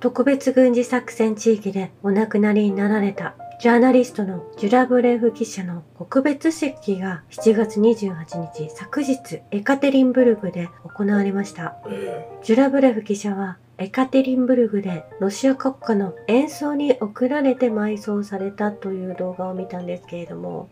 特別軍事作戦地域でお亡くなりになられたジャーナリストのジュラブレフ記者の告別式が7月28日昨日エカテリンブルグで行われました。えジュラブレフ記者はエカテリンブルグでロシア国歌の演奏に送られて埋葬されたという動画を見たんですけれども。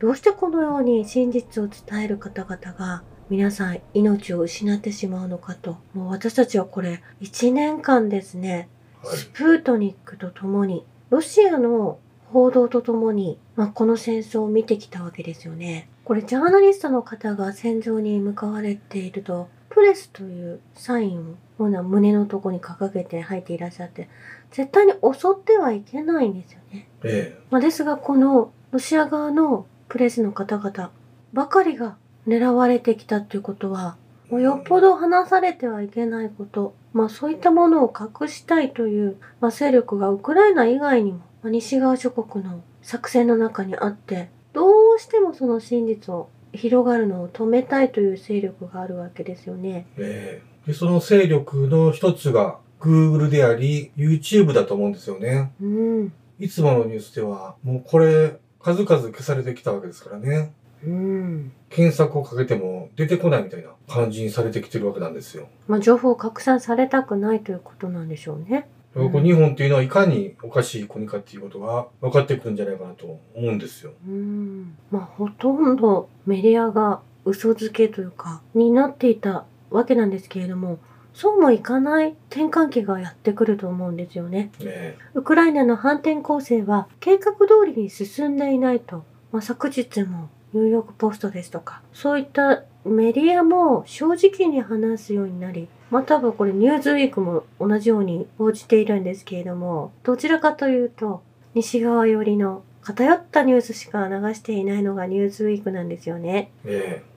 どうしてこのように真実を伝える方々が皆さん命を失ってしまうのかと。もう私たちはこれ1年間ですね、はい。スプートニックとともに、ロシアの報道とともに、まあ、この戦争を見てきたわけですよね。これジャーナリストの方が戦場に向かわれていると、プレスというサインを胸のとこに掲げて入っていらっしゃって、絶対に襲ってはいけないんですよね。えまあ、ですがこのロシア側のプレスの方々ばかりが狙われてきたということは、え。もうよっぽど話されてはいけないこと、まあそういったものを隠したいという、まあ、勢力がウクライナ以外にも、まあ、西側諸国の作戦の中にあって、どうしてもその真実を広がるのを止めたいという勢力があるわけですよね。ええ。で、その勢力の一つが Google であり YouTube だと思うんですよね。うん。いつものニュースでは、もうこれ、数々消されてきたわけですからね。うん。検索をかけても出てこないみたいな感じにされてきてるわけなんですよ。まあ情報を拡散されたくないということなんでしょうね。こう日本っていうのはいかにおかしい国かっていうことが分かってくるんじゃないかなと思うんですよ。うん。まあほとんどメディアが嘘付けというか、になっていたわけなんですけれども、そうもいかない転換期がやってくると思うんですよね。ねウクライナの反転攻勢は計画通りに進んでいないと、まあ、昨日もニューヨークポストですとか、そういったメディアも正直に話すようになり、まあ多分これニューズウィークも同じように報じているんですけれども、どちらかというと、西側寄りの偏ったニュースしか流していないのがニューズウィークなんですよね。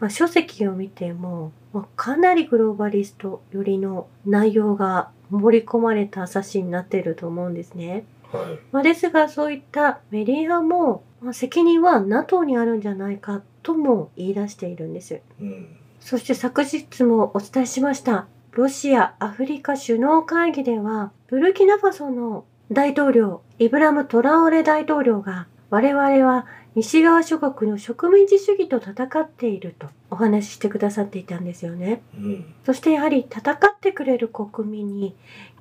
まあ、書籍を見ても、まあ、かなりグローバリスト寄りの内容が盛り込まれた冊子になっていると思うんですね。え。はい。まあ、ですがそういったメディアも、まあ、責任は NATO にあるんじゃないかとも言い出しているんです。うん。そして昨日もお伝えしました。ロシア・アフリカ首脳会議では、ブルキナファソの大統領、イブラム・トラオレ大統領が、我々は西側諸国の植民地主義と戦っているとお話ししてくださっていたんですよね。うん。そしてやはり戦ってくれる国民に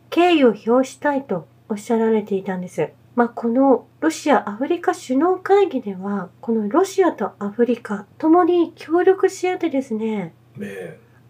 敬意を表したいとおっしゃられていたんです。まあ、このロシア・アフリカ首脳会議では、このロシアとアフリカともに協力し合ってですね。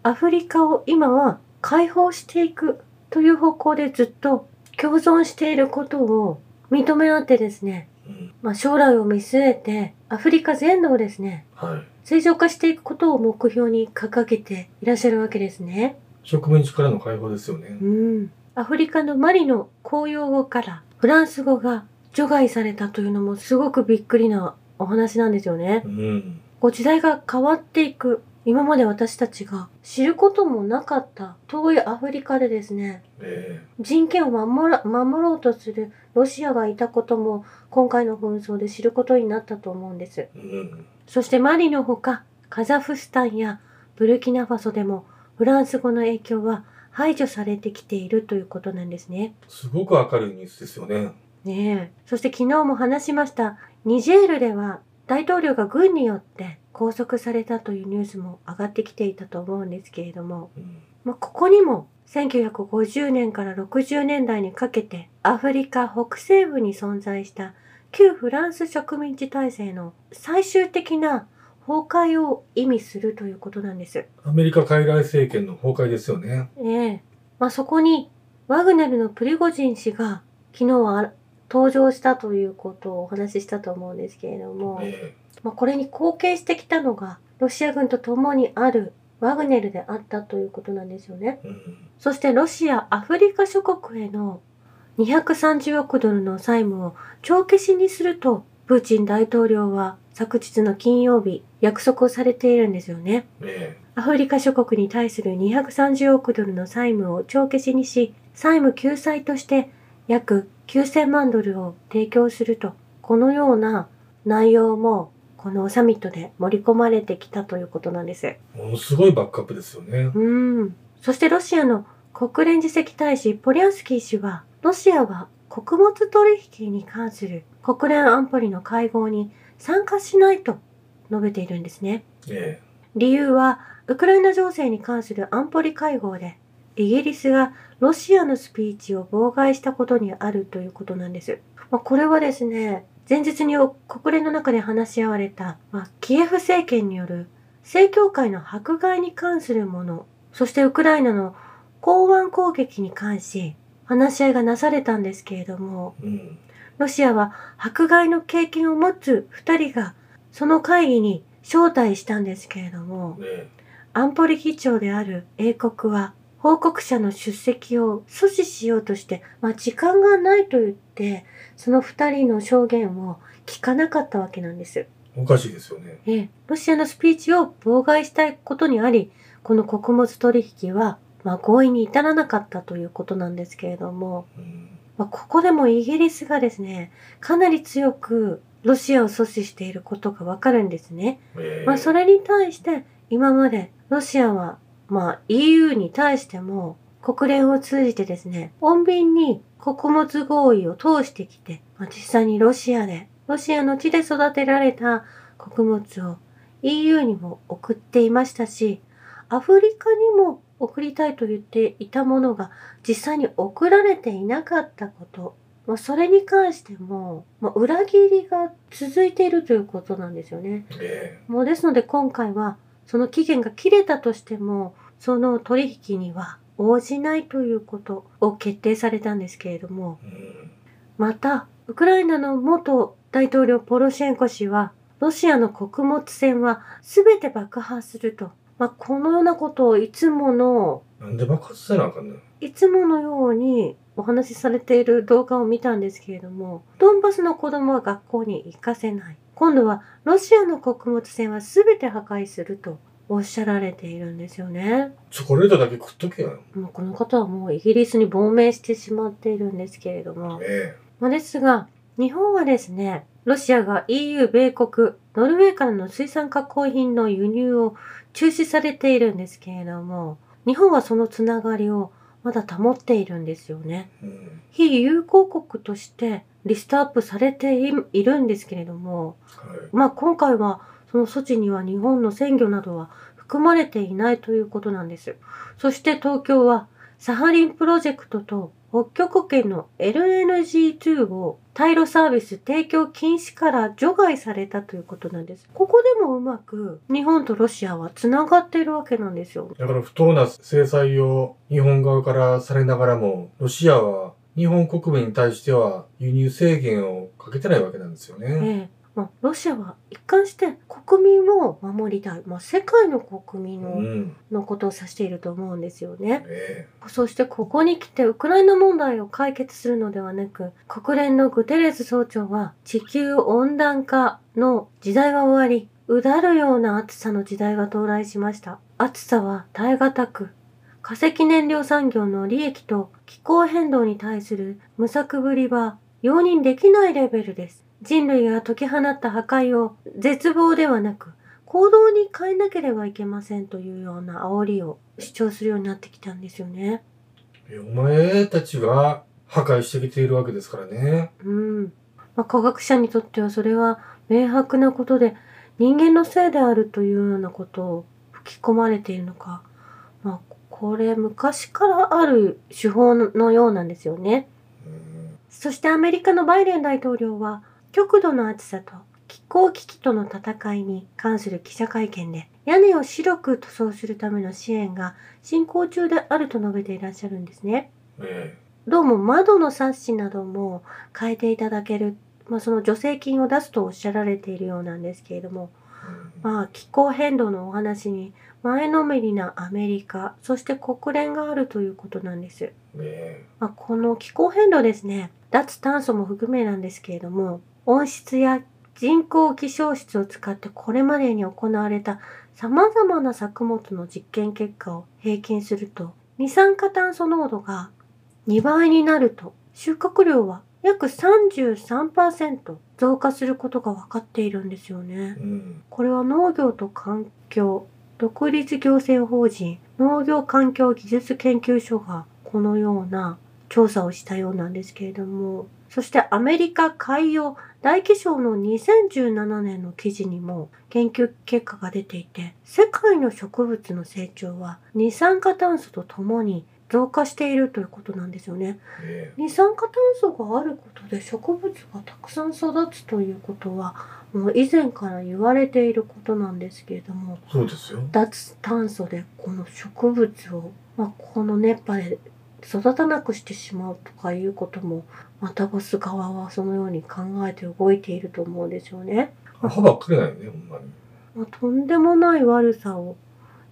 アフリカを今は解放していくという方向でずっと共存していることを認め合ってですね、うん。まあ、将来を見据えてアフリカ全土をですね、はい。正常化していくことを目標に掲げていらっしゃるわけですね。植民地からの解放ですよねう。ん。アフリカのマリの公用語からフランス語が除外されたというのもすごくびっくりなお話なんですよねう。ん。こう時代が変わっていく。今まで私たちが知ることもなかった遠いアフリカでですね、え人権を守ら守ろうとするロシアがいたことも今回の紛争で知ることになったと思うんです。え。うん。そしてマリのほか、カザフスタンやブルキナファソでもフランス語の影響は排除されてきているということなんですね。すごく明るいニュースですよね。ねえ。そして昨日も話しました、ニジェールでは大統領が軍によって拘束されたというニュースも上がってきていたと思うんですけれども、うん。まあ、ここにも1950年から60年代にかけてアフリカ北西部に存在した旧フランス植民地体制の最終的な崩壊を意味するということなんです。アメリカ傀儡政権の崩壊ですよね。ええまあ、そこにワグネルのプリゴジン氏が昨日は登場したということをお話ししたと思うんですけれども、えまあ、これに貢献してきたのがロシア軍と共にあるワグネルであったということなんですよね。え。うん。そしてロシア、アフリカ諸国への230億ドルの債務を帳消しにすると、プーチン大統領は昨日の金曜日約束をされているんですよね。えアフリカ諸国に対する230億ドルの債務を帳消しにし、債務救済として約9000万ドルを提供すると、このような内容もこのサミットで盛り込まれてきたということなんです。え。ものすごいバックアップですよね。うん。そしてロシアの国連次席大使ポリャンスキー氏は、ロシアは穀物取引に関する国連安保理の会合に参加しないと述べているんですね。え理由は、ウクライナ情勢に関する安保理会合で、イギリスがロシアのスピーチを妨害したことにあるということなんです。まあ、これはですね、前日に国連の中で話し合われた、まあ、キエフ政権による正教会の迫害に関するもの、そしてウクライナの港湾攻撃に関し、話し合いがなされたんですけれども、えうん。ロシアは迫害の経験を持つ二人がその会議に招待したんですけれども、え安保理議長である英国は報告者の出席を阻止しようとして、まあ時間がないと言って、その二人の証言を聞かなかったわけなんです。えおかしいですよね。ええ、ロシアのスピーチを妨害したいことにあり、この穀物取引は、まあ、合意に至らなかったということなんですけれども、うん。まあ、ここでもイギリスがですね、かなり強くロシアを阻止していることがわかるんですね。ええまあ、それに対して今までロシアは、まあ、EU に対しても国連を通じてですね、穏便に穀物合意を通してきて、まあ、実際にロシアで、ロシアの地で育てられた穀物を EU にも送っていましたし、アフリカにも送りたいと言っていたものが実際に送られていなかったこと、まあ、それに関しても、まあ、裏切りが続いているということなんですよね。えもうですので今回はその期限が切れたとしてもその取引には応じないということを決定されたんですけれどもえうん。またウクライナの元大統領ポロシェンコ氏はロシアの穀物船は全て爆破すると、まあ、このようなことをいつものなんで爆発せなあかんねん。いつものようにお話しされている動画を見たんですけれども、ドンバスの子供は学校に行かせない。今度はロシアの穀物船は全て破壊するとおっしゃられているんですよね。チョコレートだけ食っとけよ。もうこの方はもうイギリスに亡命してしまっているんですけれども。えまあ、ですが、日本はですね、ロシアが EU、米国、ノルウェーからの水産加工品の輸入を中止されているんですけれども、日本はそのつながりをまだ保っているんですよね。えうん。非友好国としてリストアップされていいるんですけれども、はい。まあ今回はその措置には日本の鮮魚などは含まれていないということなんです。そして東京はサハリンプロジェクトと北極圏の LNG2 を対ロサービス提供禁止から除外されたということなんです。ここでもうまく日本とロシアはつながっているわけなんですよ。だから不当な制裁を日本側からされながらも、ロシアは日本国民に対しては輸入制限をかけてないわけなんですよね。ええまあ、ロシアは一貫して国民を守りたい、まあ、世界の国民うの,、ん。のことを指していると思うんですよね。えそしてここに来てウクライナ問題を解決するのではなく、国連のグテレス総長は地球温暖化の時代は終わり、うだるような暑さの時代が到来しました。暑さは耐え難く、化石燃料産業の利益と気候変動に対する無策ぶりは容認できないレベルです。人類が解き放った破壊を絶望ではなく行動に変えなければいけませんというような煽りを主張するようになってきたんですよね。えお前たちが破壊してきているわけですからね。うん。まあ、科学者にとってはそれは明白なことで人間のせいであるというようなことを吹き込まれているのか。まあ、これ昔からある手法のようなんですよね。うんそしてアメリカのバイデン大統領は極度の暑さと気候危機との戦いに関する記者会見で屋根を白く塗装するための支援が進行中であると述べていらっしゃるんですね。えどうも窓のサッシなども変えていただける、まあ、その助成金を出すとおっしゃられているようなんですけれども、えうんまあ、気候変動のお話に前のめりなアメリカ、そして国連があるということなんです。えまあ、この気候変動ですね、脱炭素も含めなんですけれども、温室や人工気象室を使ってこれまでに行われた様々な作物の実験結果を平均すると、二酸化炭素濃度が2倍になると、収穫量は約33%増加することが分かっているんですよね。うんこれは農業と環境独立行政法人農業環境技術研究所がこのような調査をしたようなんですけれども、そしてアメリカ海洋大気象の2017年の記事にも研究結果が出ていて、世界の植物の成長は二酸化炭素とともに増加しているということなんですよね。え二酸化炭素があることで植物がたくさん育つということはもう以前から言われていることなんですけれども。脱炭素でこの植物を、まあ、この熱波で育たなくしてしまうとかいうこともまたボス側はそのように考えて動いていると思うんですよね。歯ばっかりないよね、ほんまに。まあ、とんでもない悪さを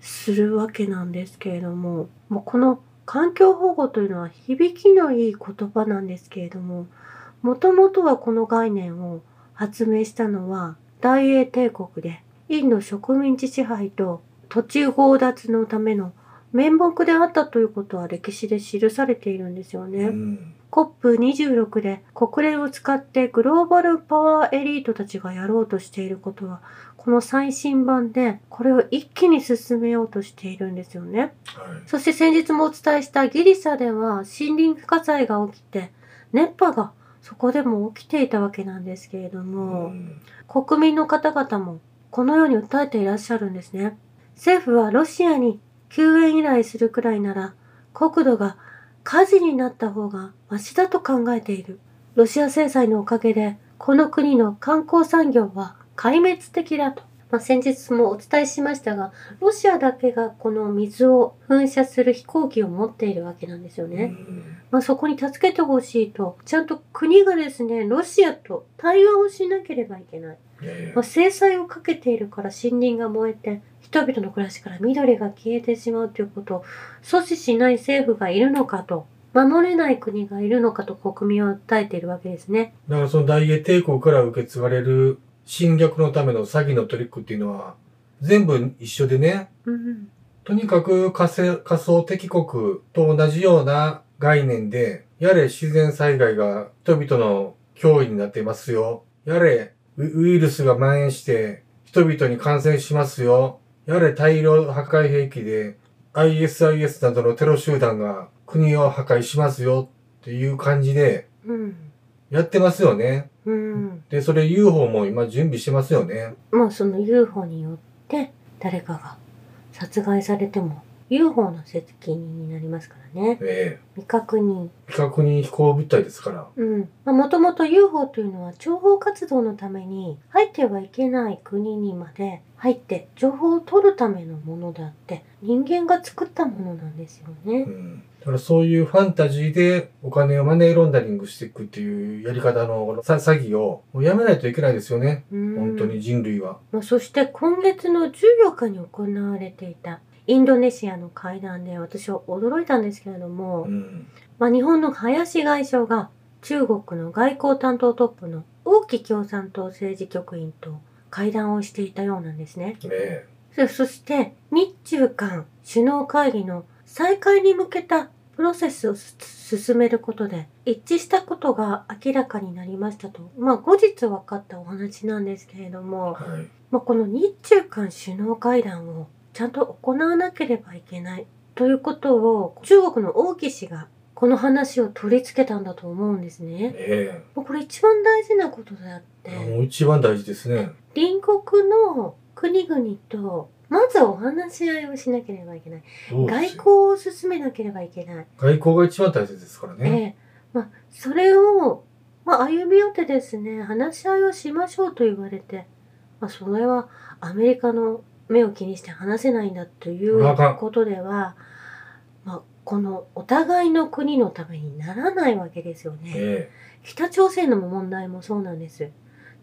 するわけなんですけれども、もうこの環境保護というのは響きのいい言葉なんですけれども、もともとはこの概念を発明したのは大英帝国で、インド植民地支配と土地強奪のための面目であったということは歴史で記されているんですよね。うん。COP26 で国連を使ってグローバルパワーエリートたちがやろうとしていることは、この最新版でこれを一気に進めようとしているんですよね。はい。そして先日もお伝えしたギリシャでは森林火災が起きて、熱波がそこでも起きていたわけなんですけれどうも、ん。国民の方々もこのように訴えていらっしゃるんですね。政府はロシアに救援依頼するくらいなら国土が火事になった方がマシだと考えている。ロシア制裁のおかげでこの国の観光産業は壊滅的だと。まあ、先日もお伝えしましたが、ロシアだけがこの水を噴射する飛行機を持っているわけなんですよね。うんまあ、そこに助けてほしいと、ちゃんと国がですね、ロシアと対話をしなければいけない。まあ、制裁をかけているから森林が燃えて人々の暮らしから緑が消えてしまうということを阻止しない政府がいるのかと守れない国がいるのかと国民は訴えているわけですね。だからその大英帝国から受け継がれる侵略のための詐欺のトリックっていうのは全部一緒でね、うん、とにかく仮想仮想敵国と同じような概念で、やれ自然災害が人々の脅威になっていますよ。やれウウイルスが蔓延して人々に感染しますよ。やれ大量破壊兵器で ISIS などのテロ集団が国を破壊しますよ。っていう感じで。うん、やってますよね。うん。で、それ UFO も今準備してますよね。まあその UFO によって誰かが殺害されても UFO の責任になりますからね。え未確認。え未確認飛行物体ですから。うん。まあもともと UFO というのは情報活動のために入ってはいけない国にまで入って情報を取るためのものであって人間が作ったものなんですよねう。ん。だからそういうファンタジーでお金をマネーロンダリングしていくっていうやり方のさ詐欺をもうやめないといけないですよね。うん本当に人類は。まあそして今月の14日に行われていたインドネシアの会談で私は驚いたんですけれども、うん。まあ、日本の林外相が中国の外交担当トップの王毅共産党政治局員と会談をしていたようなんですね。えそそして日中韓首脳会議の再開に向けたプロセスをす進めることで一致したことが明らかになりましたと、まあ後日分かったお話なんですけれどえも、はい。まあ、この日中韓首脳会談をちゃんと行わなければいけないということを中国の王毅氏がこの話を取り付けたんだと思うんですね。えもうこれ一番大事なことであっえて、もう一番大事ですね。隣国の国々とまずお話し合いをしなければいけない。外交を進めなければいけない。外交が一番大切ですからね。ええまあ、それを、まあ、歩み寄ってですね、話し合いをしましょうと言われて、まあ、それはアメリカの目を気にして話せないんだということでは、まあ、このお互いの国のためにならないわけですよね。え北朝鮮の問題もそうなんです。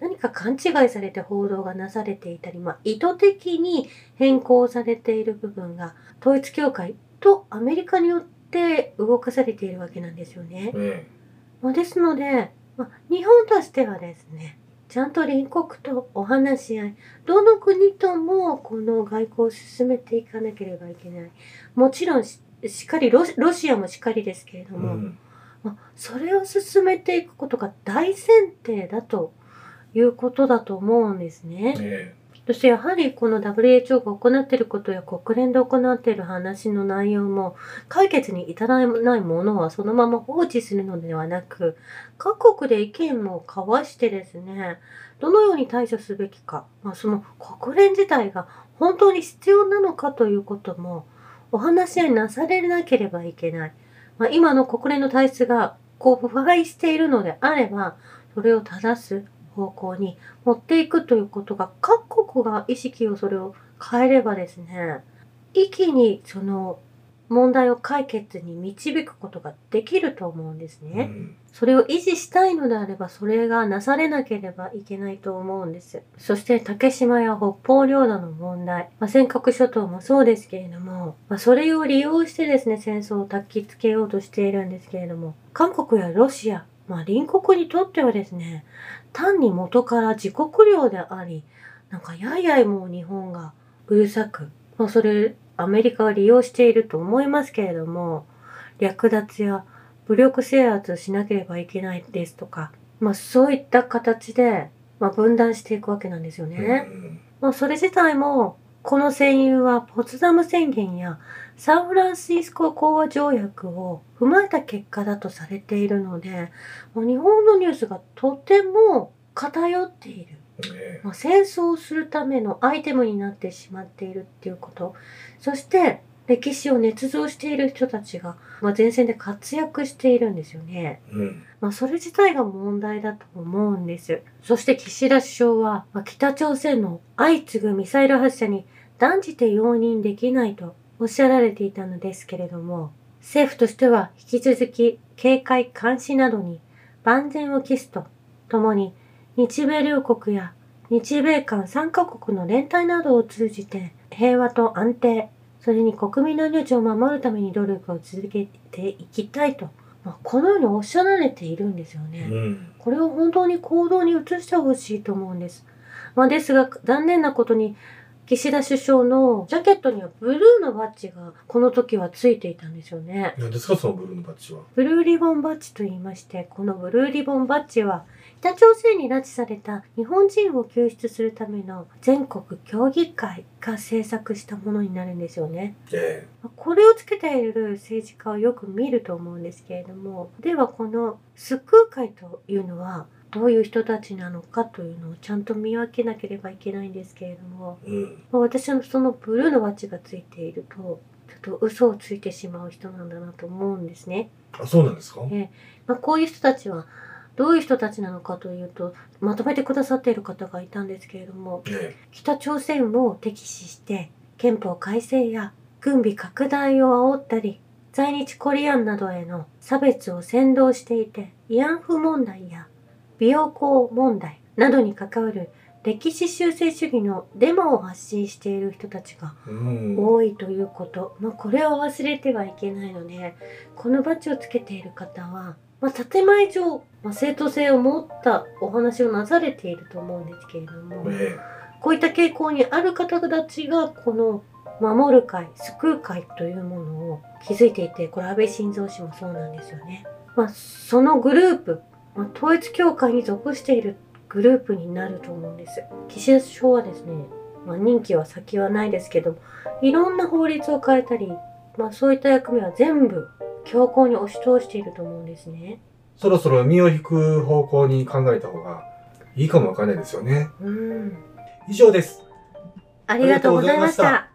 何か勘違いされて報道がなされていたり、まあ、意図的に変更されている部分が統一教会とアメリカによって動かされているわけなんですよねえ。えまあ、ですので、まあ、日本としてはですね、ちゃんと隣国とお話し合い、どの国ともこの外交を進めていかなければいけない。もちろんししっかりロシアもしっかりですけれども、うん。まあ、それを進めていくことが大前提だということだと思うんですね。えそしてやはりこの WHO が行っていることや国連で行っている話の内容も解決に至らないものはそのまま放置するのではなく各国で意見も交わしてですねどのように対処すべきか、まあ、その国連自体が本当に必要なのかということもお話し合いなされなければいけない。まあ、今の国連の体質がこう腐敗しているのであればそれを正す方向に持っていくということが各国が意識をそれを変えればですね一気にその問題を解決に導くことができると思うんですね。うんそれを維持したいのであればそれがなされなければいけないと思うんです。そして竹島や北方領土の問題、まあ、尖閣諸島もそうですけれども、まあ、それを利用してですね戦争を焚きつけようとしているんですけれども韓国やロシア、まあ、隣国にとってはですね単に元から自国領でありなんかやいやいもう日本がうるさく、まあ、それアメリカは利用していると思いますけれども略奪や武力制圧しなければいけないですとか、まあそういった形で、まあ、分断していくわけなんですよね。うんまあそれ自体も、この戦友はポツダム宣言やサンフランシスコ講和条約を踏まえた結果だとされているので、もう日本のニュースがとても偏っている。ねまあ、戦争をするためのアイテムになってしまっているっていうこと。そして、歴史を捏造している人たちが、まあ、前線で活躍しているんですよね。うんまあ、それ自体が問題だと思うんです。そして岸田首相は、まあ、北朝鮮の相次ぐミサイル発射に断じて容認できないとおっしゃられていたのですけれども、政府としては引き続き警戒監視などに万全を期すとともに日米両国や日米韓3カ国の連帯などを通じて平和と安定、それに国民の命を守るために努力を続けていきたいと、まあ、このようにおっしゃられているんですよね。うんこれを本当に行動に移してほしいと思うんです。まあ、ですが残念なことに岸田首相のジャケットにはブルーのバッジがこの時はついていたんですよね。何ですかそのブルーのバッジは？ブルーリボンバッジと言いまして、このブルーリボンバッジは北朝鮮に拉致された日本人を救出するための全国協議会が制作したものになるんですよね。えこれをつけている政治家をよく見ると思うんですけれども、ではこの救う会というのはどういう人たちなのかというのをちゃんと見分けなければいけないんですけれども、えうん。まあ私のそのブルーのバッジがついていると、ちょっと嘘をついてしまう人なんだなと思うんですね。あそうなんですか？えまあ、こういう人たちはどういう人たちなのかというとまとめてくださっている方がいたんですけれどもえ。北朝鮮を敵視して憲法改正や軍備拡大を煽ったり在日コリアンなどへの差別を扇動していて慰安婦問題や美容校問題などに関わる歴史修正主義のデマを発信している人たちが多いということ、まあ、これを忘れてはいけないのでこのバッジをつけている方は、まあ、建前上、まあ、正当性を持ったお話をなされていると思うんですけれどもえ。こういった傾向にある方たちがこの守る会救う会というものを築いていてこれ安倍晋三氏もそうなんですよね。まあ、そのグループ、まあ、統一教会に属しているグループになると思うんです。岸田首相はですね、まあ、任期は先はないですけどいろんな法律を変えたり、まあ、そういった役目は全部強行に押し通していると思うんですね。そろそろ身を引く方向に考えた方がいいかもわかんないですよね。うん。以上です。ありがとうございました。